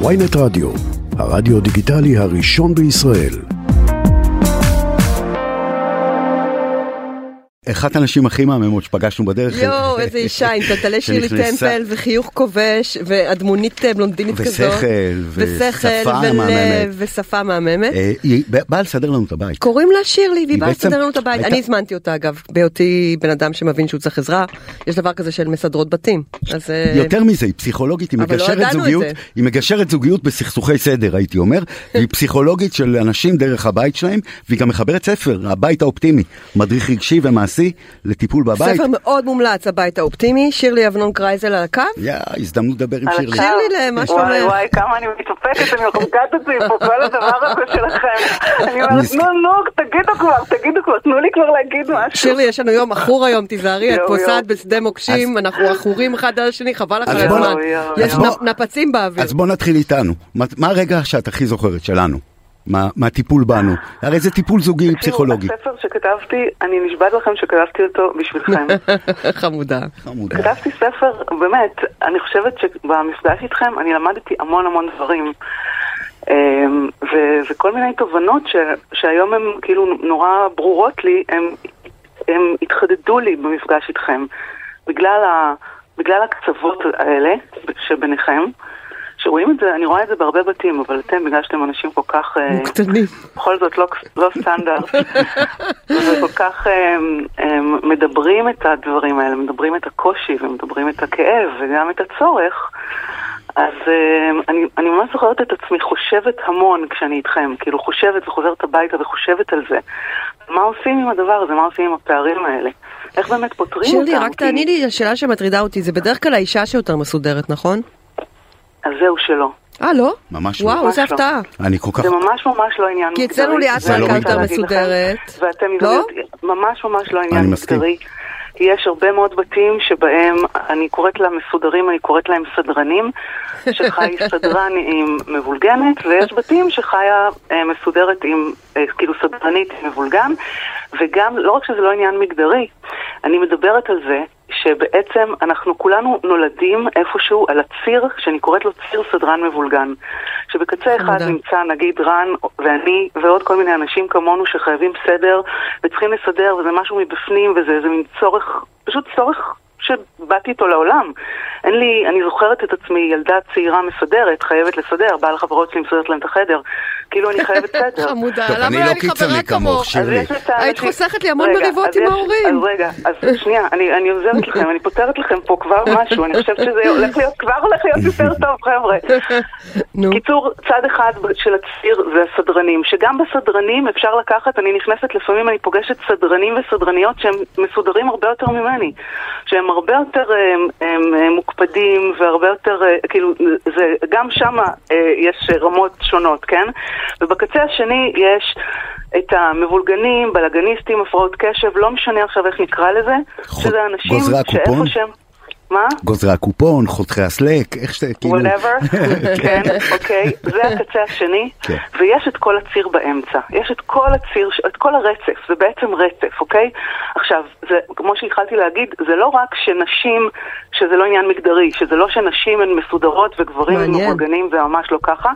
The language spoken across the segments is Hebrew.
ויינט רדיו, הרדיו דיגיטלי הראשון בישראל. אחת הנשים הכי מהממות שפגשנו בדרך. יואו, איזה אישה עם טלטלי שירלי טמפל וחיוך כובש ואדמונית אה, בלונדינית כזאת. ושכל, ושפה מהממת. ושפה מהממת. אה, היא באה לסדר לנו את הבית. קוראים לה שירלי והיא באה לסדר לנו את הבית. אני הזמנתי אותה אגב, בהיותי בן אדם שמבין שהוא צריך עזרה. יש דבר כזה של מסדרות בתים. אז אה, יותר מזה, היא פסיכולוגית, היא לא מגשרת זוגיות. היא מגשרת זוגיות בסכסוכי סדר, הייתי אומר, והיא פסיכולוגית של אנשים דרך הבית שלהם, והיא גם מחברת ספר, הבית האופטימי, מדריך רגשי ומעשי לטיפול בבית. ספר מאוד מומלץ, הבית האופטימי. שירלי אבנון קרייזל על הקו. יא, הזדמנות לדבר עם על שירלי. הקו. שירלי, מה וואי שלומך? וואי, כמה אני מתאפקת, אני מחזיקת את זה פה, כל הדבר הזה שלכם. אני אומרת. נו, נו, תגידו כבר, תגידו כבר, תנו לי כבר להגיד משהו. שירלי, יש לנו יום עכור היום, תיזהרי, את פוסעת. בשדה מוקשים, אנחנו עכורים אחד על השני, חבל לך על הזמן. יש נפצים באוויר. אז בוא נתחיל איתנו. מה מה הרגע שאת הכי זוכרת שלנו? מה- מהטיפול בנו? הרי זה טיפול זוגי פסיכולוגי. הספר שכתבתי, אני נשבעת לכם שכתבתי אותו בשבילכם. חמודה. חמודה. כתבתי ספר, באמת, אני חושבת שבמפגש איתכם אני למדתי המון המון דברים. אמ, ו- וכל מיני תובנות ש- שהיום הן כאילו נורא ברורות לי, הן הן התחדדו לי במפגש איתכם. בגלל, ה- בגלל הקצוות האלה שביניכם, שרואים את זה, אני רואה את זה בהרבה בתים, אבל אתם, בגלל שאתם אנשים כל כך... אה, קטנים. בכל זאת לא, לא סטנדרט, וכל כך הם, הם מדברים את הדברים האלה, מדברים את הקושי ומדברים את הכאב וגם את הצורך, אז הם, אני, אני ממש זוכרת את עצמי חושבת המון כשאני איתכם, כאילו חושבת וחוזרת הביתה וחושבת על זה. מה עושים עם הדבר הזה, מה עושים עם הפערים האלה? איך באמת פותרים אותם? שירלי, רק כי- תעני לי השאלה שמטרידה אותי, זה בדרך כלל האישה שיותר מסודרת, נכון? אז זהו שלא. אה, לא? ממש לא. וואו, איזה לא. הפתעה. אני כל כך... זה ממש ממש לא עניין כי מגדרי. אצלנו ליאת מלכה יותר לכם. מסודרת. ואתם לא? יודעים, ממש ממש לא אני עניין. מגדרי. יש הרבה מאוד בתים שבהם, אני קוראת להם מסודרים, אני קוראת להם סדרנים, שחי סדרן עם מבולגנת, ויש בתים שחיה אה, מסודרת עם, אה, כאילו סדרנית עם מבולגן, וגם, לא רק שזה לא עניין מגדרי, אני מדברת על זה שבעצם אנחנו כולנו נולדים איפשהו על הציר, שאני קוראת לו ציר סדרן מבולגן. שבקצה אחד חמודה. נמצא נגיד רן ואני ועוד כל מיני אנשים כמונו שחייבים סדר וצריכים לסדר וזה משהו מבפנים וזה איזה מין צורך, פשוט צורך שבאתי איתו לעולם. אין לי, אני זוכרת את עצמי ילדה צעירה מסדרת, חייבת לסדר, באה לחברות שלי מסדרת להם את החדר. כאילו אני חייבת סדר. חמודה, טוב, למה אני לא לא היה לי חברה קיצוני כמוך, שירלי. היית חוסכת לי המון מריבות עם ההורים. אז רגע, אז שנייה, אני, אני עוזרת לכם, אני פותרת לכם פה כבר משהו, אני חושבת שזה הולך להיות, כבר הולך להיות יותר טוב, חבר'ה. קיצור, צד אחד של הציר זה הסדרנים, שגם בסדרנים אפשר לקחת, אני נכנסת לפעמים, אני פוגשת סדרנים וסדרניות שהם מסודרים הרבה יותר ממני, שהם הרבה יותר הם, הם, הם מוקפדים והרבה יותר, אה, כאילו, זה, גם שם יש רמות שונות, כן? ובקצה השני יש את המבולגנים, בלאגניסטים, הפרעות קשב, לא משנה עכשיו איך נקרא לזה, שזה אנשים? שאיפה שהם... מה? גוזרי הקופון, חותכי הסלק, איך שאתה, כאילו... whatever, כן, אוקיי, זה הקצה השני, כן. ויש את כל הציר באמצע, יש את כל הציר, את כל הרצף, זה בעצם רצף, אוקיי? עכשיו, זה, כמו שהתחלתי להגיד, זה לא רק שנשים, שזה לא עניין מגדרי, שזה לא שנשים הן מסודרות וגברים הם מעניין. מבולגנים וממש לא ככה,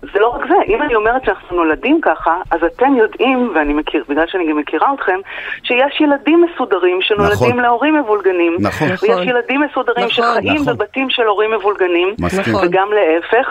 זה לא רק זה, אם אני אומרת שאנחנו נולדים ככה, אז אתם יודעים, ואני מכיר, בגלל שאני גם מכירה אתכם, שיש ילדים מסודרים שנולדים נכון. להורים מבולגנים, נכון. ויש נכון. ילדים מסודרים נכון. שחיים נכון. בבתים של הורים מבולגנים. נכון. וגם להפך,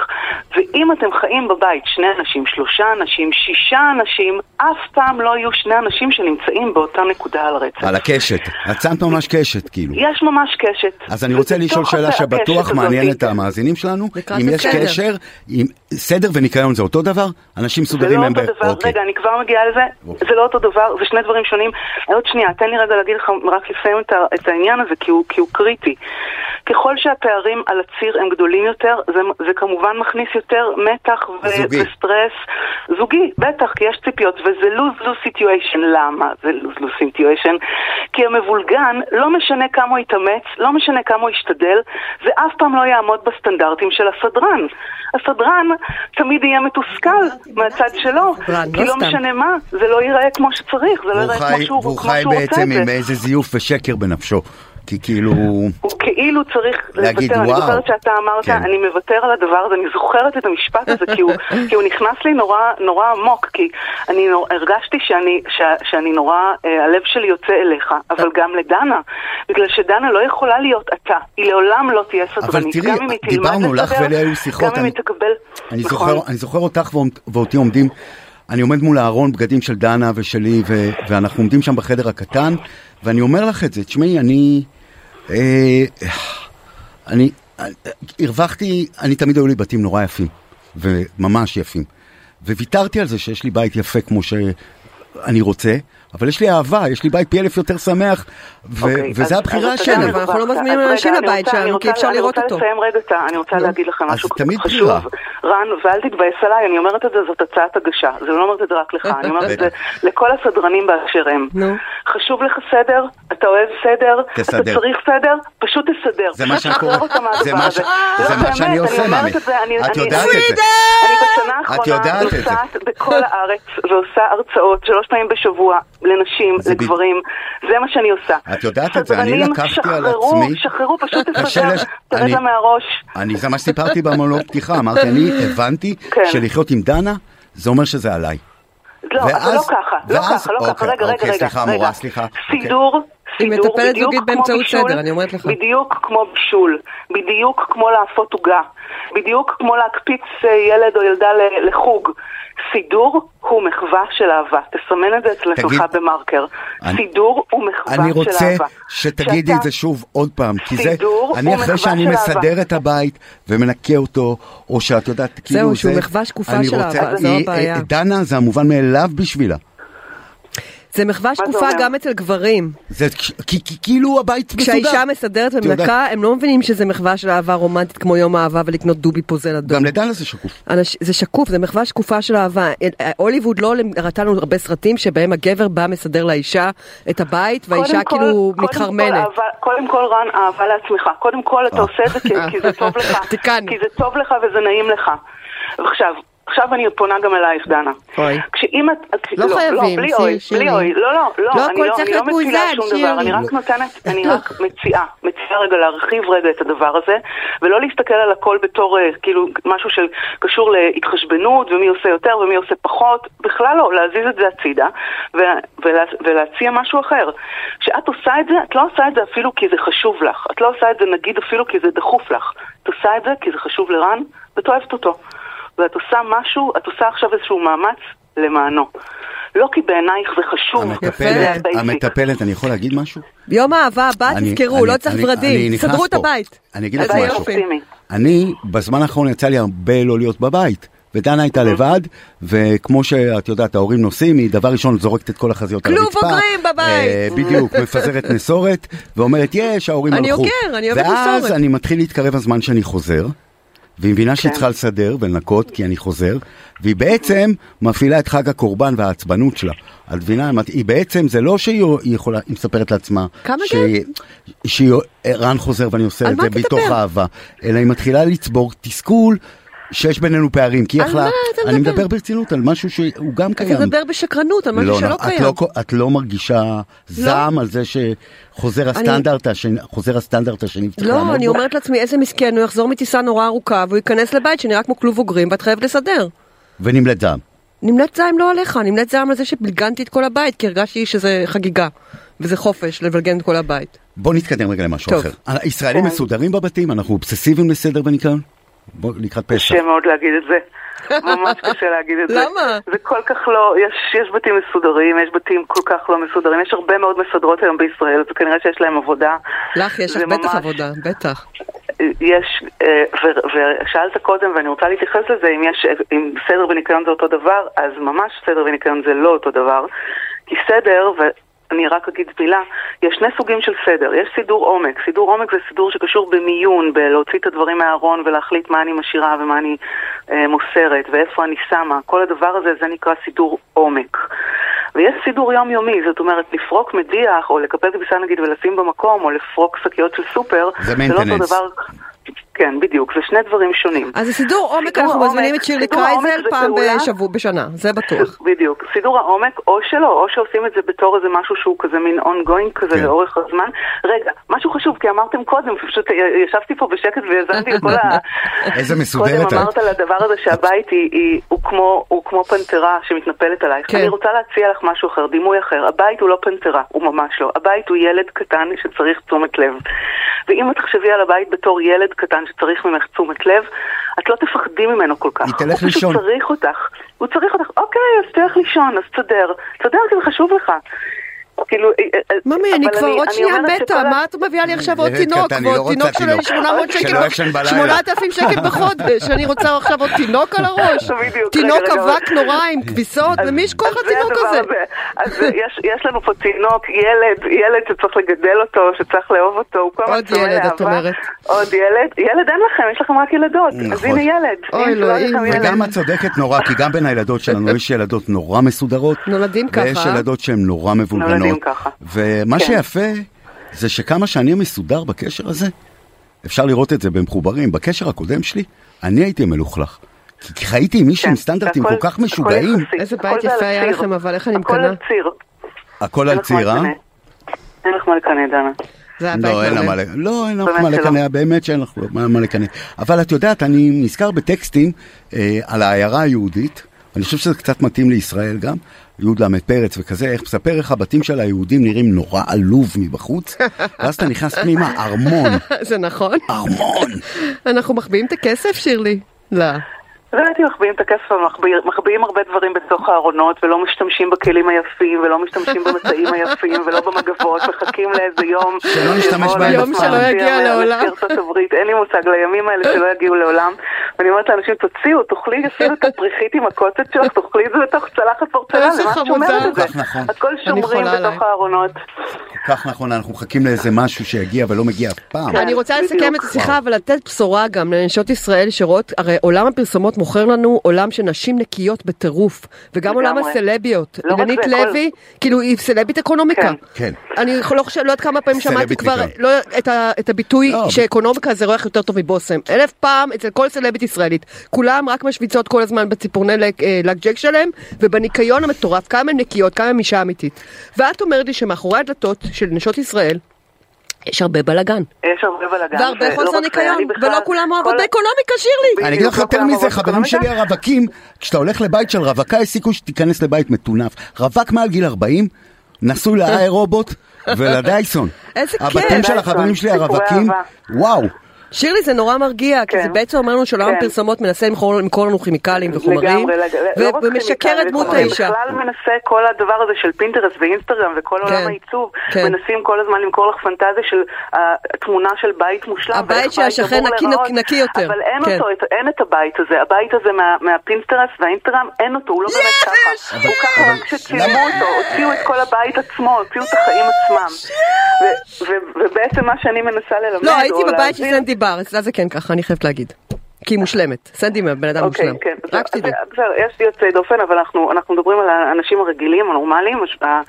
ואם אתם חיים בבית שני אנשים, שלושה אנשים, שישה אנשים, אף פעם לא יהיו שני אנשים שנמצאים באותה נקודה על הרצף. על הקשת. את שמת ממש קשת, כאילו. יש ממש קשת. אז אני רוצה לשאול שאלה שבטוח מעניינת את המאזינים שלנו. אם יש הסדר. קשר, אם סדר וניקיון זה אותו דבר? אנשים זה מסודרים לא הם... אותו ב- דבר, אוקיי. רגע, אני כבר מגיעה לזה, אוקיי. זה לא אותו דבר, זה שני דברים שונים. עוד שנייה, תן לי רגע להגיד לך, רק לסיים את העניין הזה, כי הוא- כי הוא קריטי. ככל שהפערים על הציר הם גדולים יותר, זה, זה כמובן מכניס יותר מתח ו- זוגי. וסטרס זוגי, בטח, כי יש ציפיות, וזה lose-lose situation. למה זה lose-lose situation? כי המבולגן, לא משנה כמה הוא יתאמץ, לא משנה כמה הוא ישתדל, זה אף פעם לא יעמוד בסטנדרטים של הסדרן. הסדרן תמיד יהיה מתוסכל מהצד שלו, כי לא לא. משנה מה, זה לא ייראה כמו שצריך, זה לא והוא ייראה חי- כמו שהוא והוא כמו חי שהוא רוצה בעצם את עם זה. איזה זיוף ושקר בנפשו. כי כאילו... הוא כאילו צריך להגיד, לוותר, אני וואו. זוכרת שאתה אמרת, כן. אני מוותר על הדבר הזה, אני זוכרת את המשפט הזה, כי הוא, כי הוא נכנס לי נורא, נורא עמוק, כי אני נור, הרגשתי שאני, ש, שאני נורא, אה, הלב שלי יוצא אליך, אבל גם לדנה, בגלל שדנה לא יכולה להיות אתה, היא לעולם לא תהיה סדרנית, תראי, אם היא תלמד דיברנו, לך ולי היו שיחות, גם אם אני- היא תקבל, אני נכון. זוכר, אני זוכר אותך ואותי עומדים, אני עומד מול הארון בגדים של דנה ושלי, ו, ואנחנו עומדים שם בחדר הקטן, ואני אומר לך את זה, תשמעי, אני... אה, אני... אה, הרווחתי, אני תמיד היו לי בתים נורא יפים, וממש יפים. וויתרתי על זה שיש לי בית יפה כמו שאני רוצה, אבל יש לי אהבה, יש לי בית פי אלף יותר שמח, ו- אוקיי, וזו אז- הבחירה שלי. אבל אנחנו לא. מזמינים אנשים רגע, אני לבית שלנו, אני כי אפשר לראות אני אותו. רוצה לסיים רגע, את ה- אני רוצה. להגיד לכם אז משהו תמיד חשוב. בחירה. רן, ואל תתבאס עליי, אני אומרת את זה, זאת הצעת הגשה. זה לא אומרת את זה רק לך, אני אומרת את זה לכל הסדרנים באשר הם. חשוב לך סדר, אתה אוהב סדר. אתה צריך סדר, פשוט תסדר. זה מה שאני קורא- זה מה לא, שאני אני עושה, מאמי. את אני- אני- יודעת אני- את זה. אני בשנה האחרונה. נוסעת בכל הארץ ועושה הרצאות שלוש פעמים בשבוע לנשים, זה ב- לגברים, זה מה שאני עושה. את יודעת את זה, אני לקחתי על שחררו, עצמי- שחררו, פשוט תסדר, לש- תרד אני- לה מהראש. אני, זה מה שסיפרתי במונולוג פתיחה, אמרתי, אני הבנתי כן. שלחיות עם דנה, זה אומר שזה עליי. לא, אבל ואז- לא ככה, לא ואז- ככה, לא ככה, אוקיי, רגע, רגע, אוקיי, רגע. סליחה, רגע. מורה, סליחה, אוקיי. סידור, היא סידור, מטפלת זוגית כמו באמצעות בישול, סדר, אני אומרת לך. בדיוק כמו בישול, בדיוק כמו לאפות עוגה, בדיוק כמו להקפיץ אה, ילד או ילדה לחוג. סידור הוא מחווה של אהבה, תסמן את זה אצלך תגיד- במרקר. אני- סידור הוא מחווה של אהבה. אני רוצה שתגידי שאתה- את זה שוב עוד פעם, כי זה, סידור אני אחרי שאני מסדר אהבה. את הבית ומנקה אותו, או שאת יודעת, כאילו שהוא זה, מחווה שקופה של אהבה, זו הבעיה. דנה זה המובן מאליו בשבילה. זה מחווה שקופה? גם אצל גברים. זה כאילו הבית מסודר. כשהאישה מסדרת ומנקה, הם לא מבינים שזה מחווה של אהבה רומנטית כמו יום האהבה ולקנות דובי פוזל אדום. גם לדנה זה שקוף. זה שקוף, זה מחווה שקופה של אהבה. אה, הוליווד לא הראתה לנו הרבה סרטים שבהם הגבר בא מסדר לאישה את הבית והאישה כאילו מתחרמנת. אהבה- קודם כל רן, אהבה לעצמך. קודם כל אתה עושה את זה כי- זה טוב לך. כי זה טוב לך וזה נעים לך. ועכשיו, עכשיו אני פונה גם אלייך, דנה. אוי. כשאם את... כש- לא חייבים, בלי שיר- אוי. בלי אוי. לא, לא, לא. לא אני הכל לא- צריך אני לא להיות מציעה מאוזן, שום. דבר. אני רק נותנת, אני רק מציעה. מציעה רגע להרחיב רגע את הדבר הזה, ולא להסתכל על הכל בתור אה, כאילו משהו שקשור להתחשבנות, ומי עושה יותר ומי עושה פחות. בכלל לא, להזיז את זה הצידה, ולהציע משהו אחר. כשאת עושה את זה, את לא עושה את זה אפילו כי זה חשוב לך. את לא עושה את זה נגיד אפילו כי זה דחוף לך. את עושה את זה כי זה חשוב לרן, ואת אוהבת אותו. ואת עושה משהו, את עושה עכשיו איזשהו מאמץ למענו. לא כי בעינייך זה חשוב, המטפלת. המטפלת, אני יכול להגיד משהו? ביום האהבה הבא אני- תזכרו, אני- לא צריך אני- ורדים, אני סדרו את. הבית. אני אגיד לך משהו. אני, בזמן האחרון יצא לי הרבה לא להיות בבית. ודנה הייתה לבד, וכמו שאת יודעת, ההורים נוסעים, היא דבר ראשון זורקת את כל החזיות על כלוב הרצפה. בוגרים בבית. אה, בדיוק, מפזרת נסורת, ואומרת, יש, ההורים אני הלכו. אוגר, אני אוהבת ואז מסורת. אני מתחיל להתקרב הזמן שאני חוזר, והיא מבינה שהיא כן. צריכה לסדר ולנקות, כי אני חוזר, והיא בעצם מפעילה את חג הקורבן והעצבנות שלה. את מבינה? היא בעצם, זה לא שהיא היא יכולה, היא מספרת לעצמה, כמה שהיא- שהיא, רן חוזר ואני עושה את זה מתוך מדבר? אהבה, אלא היא מתחילה לצבור תסכול. שיש בינינו פערים, כי היא על יכלה, מה אתה אני מדבר? מדבר ברצינות על משהו שהוא גם אתה קיים. מדבר בשקרנות על משהו לא, שלא לא, את קיים. לא, את לא מרגישה זעם על זה שחוזר הסטנדרט השני, חוזר הסטנדרט השני וצריך לא, לעמוד אני בו? אומרת לעצמי, איזה מסכן, הוא יחזור מטיסה נורא ארוכה והוא ייכנס לבית שנראה כמו כלוב אוגרים ואת חייבת לסדר. ונמלט זעם. נמלט זעם לא עליך, נמלט זעם על זה שבלגנתי את כל הבית, כי הרגשתי שזה חגיגה. וזה חופש לבלגן את כל הבית. בוא נתקדם רגע למשהו טוב. אחר. הישראלים כן. מסודרים בבתים, אנחנו אובססיביים לסדר וניקיון? בוא, לקראת פסח. קשה מאוד להגיד את זה. ממש קשה להגיד את זה. למה? זה כל כך לא, יש, יש בתים מסודרים, יש בתים כל כך לא מסודרים, יש הרבה מאוד מסדרות היום בישראל, אז כנראה שיש להם עבודה. לך יש בטח ממש- עבודה, בטח. יש, אה, ו- ושאלת קודם, ואני רוצה להתייחס לזה, אם יש, אם סדר וניקיון זה אותו דבר, אז ממש סדר וניקיון זה לא אותו דבר. כי סדר, ואני רק אגיד מילה, יש שני סוגים של סדר. יש סידור עומק. סידור עומק זה סידור שקשור במיון, בלהוציא את הדברים מהארון ולהחליט מה אני משאירה ומה אני אה, מוסרת, ואיפה אני שמה. כל הדבר הזה, זה נקרא סידור עומק. ויש סידור יומיומי, זאת אומרת, לפרוק מדיח, או לקפל כביסה נגיד ולשים במקום, או לפרוק שקיות של סופר, זה זה לא אותו. דבר כן, בדיוק, זה שני דברים שונים. אז לסידור עומק סידור אנחנו מזמינים את שירלי סידור קרייזל פעם בשבוע, בשנה, זה בטוח. בדיוק. סידור העומק, או שלא, או שעושים את זה בתור איזה משהו שהוא כזה מין ongoing כזה כן. לאורך הזמן. רגע, משהו חשוב, כי אמרתם קודם, פשוט ישבתי פה בשקט והאזנתי לכל ה... איזה מסודרת קודם. אמרת על הדבר הזה שהבית היא, היא, הוא, כמו, הוא כמו פנתרה שמתנפלת עלייך. כן. אני רוצה להציע לך משהו אחר, דימוי אחר. הבית הוא לא פנתרה, הוא ממש לא. הבית הוא ילד קטן שצריך תשומת לב. ואם את תחשבי על הבית בתור ילד קטן שצריך ממך תשומת לב, את לא תפחדי ממנו כל כך. היא תלך הוא לישון. פשוט צריך אותך. הוא צריך אותך. אוקיי, אז תלך לישון, אז תסדר. תסדר כי זה חשוב לך. כאילו, אה, אה, ממי, אני כבר עוד שנייה מתה, מה את מביאה לי עכשיו עוד תינוק, לא ועוד רוצה תינוק תינוק. 800 שקל, שלא ישן בלילה. 8,000 שקל בחודש, אני רוצה עכשיו עוד תינוק על הראש, תינוק אבק נורא עם כביסות, למי יש כוח לתינוק הזה? אז יש, יש לנו פה תינוק, ילד, ילד שצריך לגדל אותו, שצריך לאהוב אותו, הוא כל הזמן עוד צמא ילד, את לאהבה. אומרת. עוד ילד, ילד אין לכם, יש לכם רק ילדות, אז נכון. הנה ילד. אוי, אלוהים. וגם את צודקת נורא, כי גם בין הילדות שלנו יש ילדות נורא מסודרות. נולדים ויש ככה. ילדות שהן נורא מבולגנות. ככה. ומה כן. שיפה זה שכמה שאני מסודר בקשר הזה, אפשר לראות את זה במחוברים. בקשר הקודם שלי, אני הייתי מלוכלך. כי- חייתי עם מישהו כן, עם סטנדרטים הכל- כל כך הכל משוגעים, איזה הכל בית יפה היה. לכם, אבל איך אני הכל מקנאה. על ציר. הכל על ציר, אה? אין לך מה לקנא, דנה. לא, אין לה מה מהמם. לקנא, לא, אין לך מה. לקנא, באמת שאין לך מה מה לקנא. אבל את יודעת, אני נזכר בטקסטים אה, על העיירה היהודית, אני חושב שזה קצת מתאים לישראל גם, י"ל פרץ וכזה, איך מספר איך הבתים של היהודים נראים נורא עלוב מבחוץ, ואז אתה נכנס פנימה, ארמון, זה נכון? ארמון. אנחנו מחביאים את הכסף, שירלי? לא. לא הייתי מחביאים את הכסף, אבל מחביא- מחביאים הרבה דברים בתוך הארונות, ולא משתמשים בכלים היפים, ולא משתמשים במצעים היפים, ולא במגבות, מחכים לאיזה יום. שלא נשתמש בהם לנו אף פעם. מפתיע יגיע לעולם. אין לי מושג לימים האלה שלא יגיעו לעולם. ואני אומרת לאנשים, תוציאו, תאכלי אפילו את הפריחית עם הקוצת שלך, תאכלי את זה בתוך צלחת פורצלן, למה את. שומרת את זה? נכון. הכל שומרים בתוך. הארונות. כך נכון, אנחנו מחכים לאיזה משהו שיגיע ולא מגיע אף פעם. כן. אני רוצה לסכם. את השיחה ולתת בשורה גם לנשות ישראל שרואות, הרי עולם הפרסומות מוכר לנו עולם של נשים נקיות בטירוף, וגם עולם. הסלביות. לא זה, כל- לוי, כאילו היא סלבית אקונומיקה. כן. כן. אני לא חושב, לא יודעת כמה פעמים שמעתי כבר. לא, את הביטוי לא, שאקונומיקה זה רווח יותר טוב מבושם. אלף פעם אצל כל סלבית ישראלית. כולם רק משוויצות כל הזמן בציפורני לק, אה, שלהם, ובניקיון המטורף, כמה הן נקיות, כמה הן אישה אמיתית. ואת אומרת לי שמאחורי הדלתות של נשות ישראל, יש הרבה בלאגן. יש הרבה בלאגן. והרבה ולא חוסר ניקיון, ולא כולם אוהבות כל- אקונומיקה, שירלי. אני אגיד לך יותר לא כולם מזה, חברים שלי? הרווקים, כשאתה הולך לבית של רווקה, יש סיכוי שתיכנס לבית מטונף. רווק מעל גיל 40, נשוי לאיירובוט ולדייסון. איזה כיף. הבתים של החברים שלי הרווקים. וואו. שירלי, זה נורא מרגיע, כי כן. זה בעצם אומר לנו שעולם כן. הפרסומות מנסה למכור למכור לנו כימיקלים וחומרים, לגמרי, לג- לא רק ו- ומשקר כימיקלים את דמות האישה. בכלל מנסה כל הדבר הזה של פינטרסט ואינסטגרם וכל כן, עולם העיצוב, כן. מנסים כל הזמן למכור לך פנטזיה של אה, תמונה של בית מושלם. הבית שהשכן נקי- להיראות, נקי יותר, אבל אין כן. אותו, אין את הבית הזה. הבית הזה מה- מהפינטרסט והאינסטגרם, אין אותו, הוא לא באמת ככה. הוא ככה רק כשצילמו אותו, הוציאו את כל הבית עצמו, הוציאו את החיים עצמם. ו- ו- ובעצם מה שאני מנסה ללמד, לא, הייתי בבית של סנדי אצלה זה כן ככה, אני חייבת להגיד. כי היא מושלמת. סנדי בן אדם אוקיי, מושלם. כן. רק שתדעי. בסדר, יש לי יוצאי דופן, אבל אנחנו, אנחנו מדברים על האנשים הרגילים, הנורמליים, הש- ה-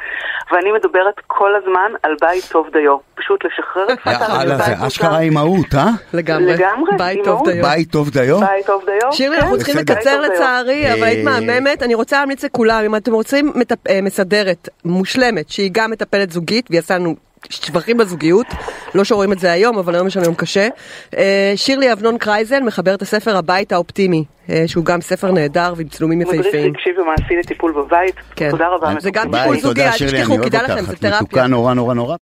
ואני מדברת כל הזמן על בית טוב דיו. פשוט לשחרר את אללה, מבית זה. אשכרה אימהות, אה? לגמרי. לגמרי, בית טוב. דיו. בית טוב דיו? בית טוב דיו. שירלי, כן, אנחנו צריכים. לקצר. לצערי, אבל היית אה, מהממת. אני רוצה להמליץ לכולם, אם אתם רוצים אה, מסדרת מושלמת, שהיא גם מטפלת זוגית, והיא עשה לנו שבחים בזוגיות, לא שרואים את זה היום, אבל היום יש לנו יום קשה. אה, שירלי אבנון קרייזל, מחברת הספר הבית האופטימי, אה, שהוא גם ספר נהדר ועם צילומים מדריך יפהפיים. רגשי ומעשי לטיפול בבית. כן. תודה רבה. זה גם טיפול זוגי, אל תשכחו, כדאי לכם. זה את תרפיה.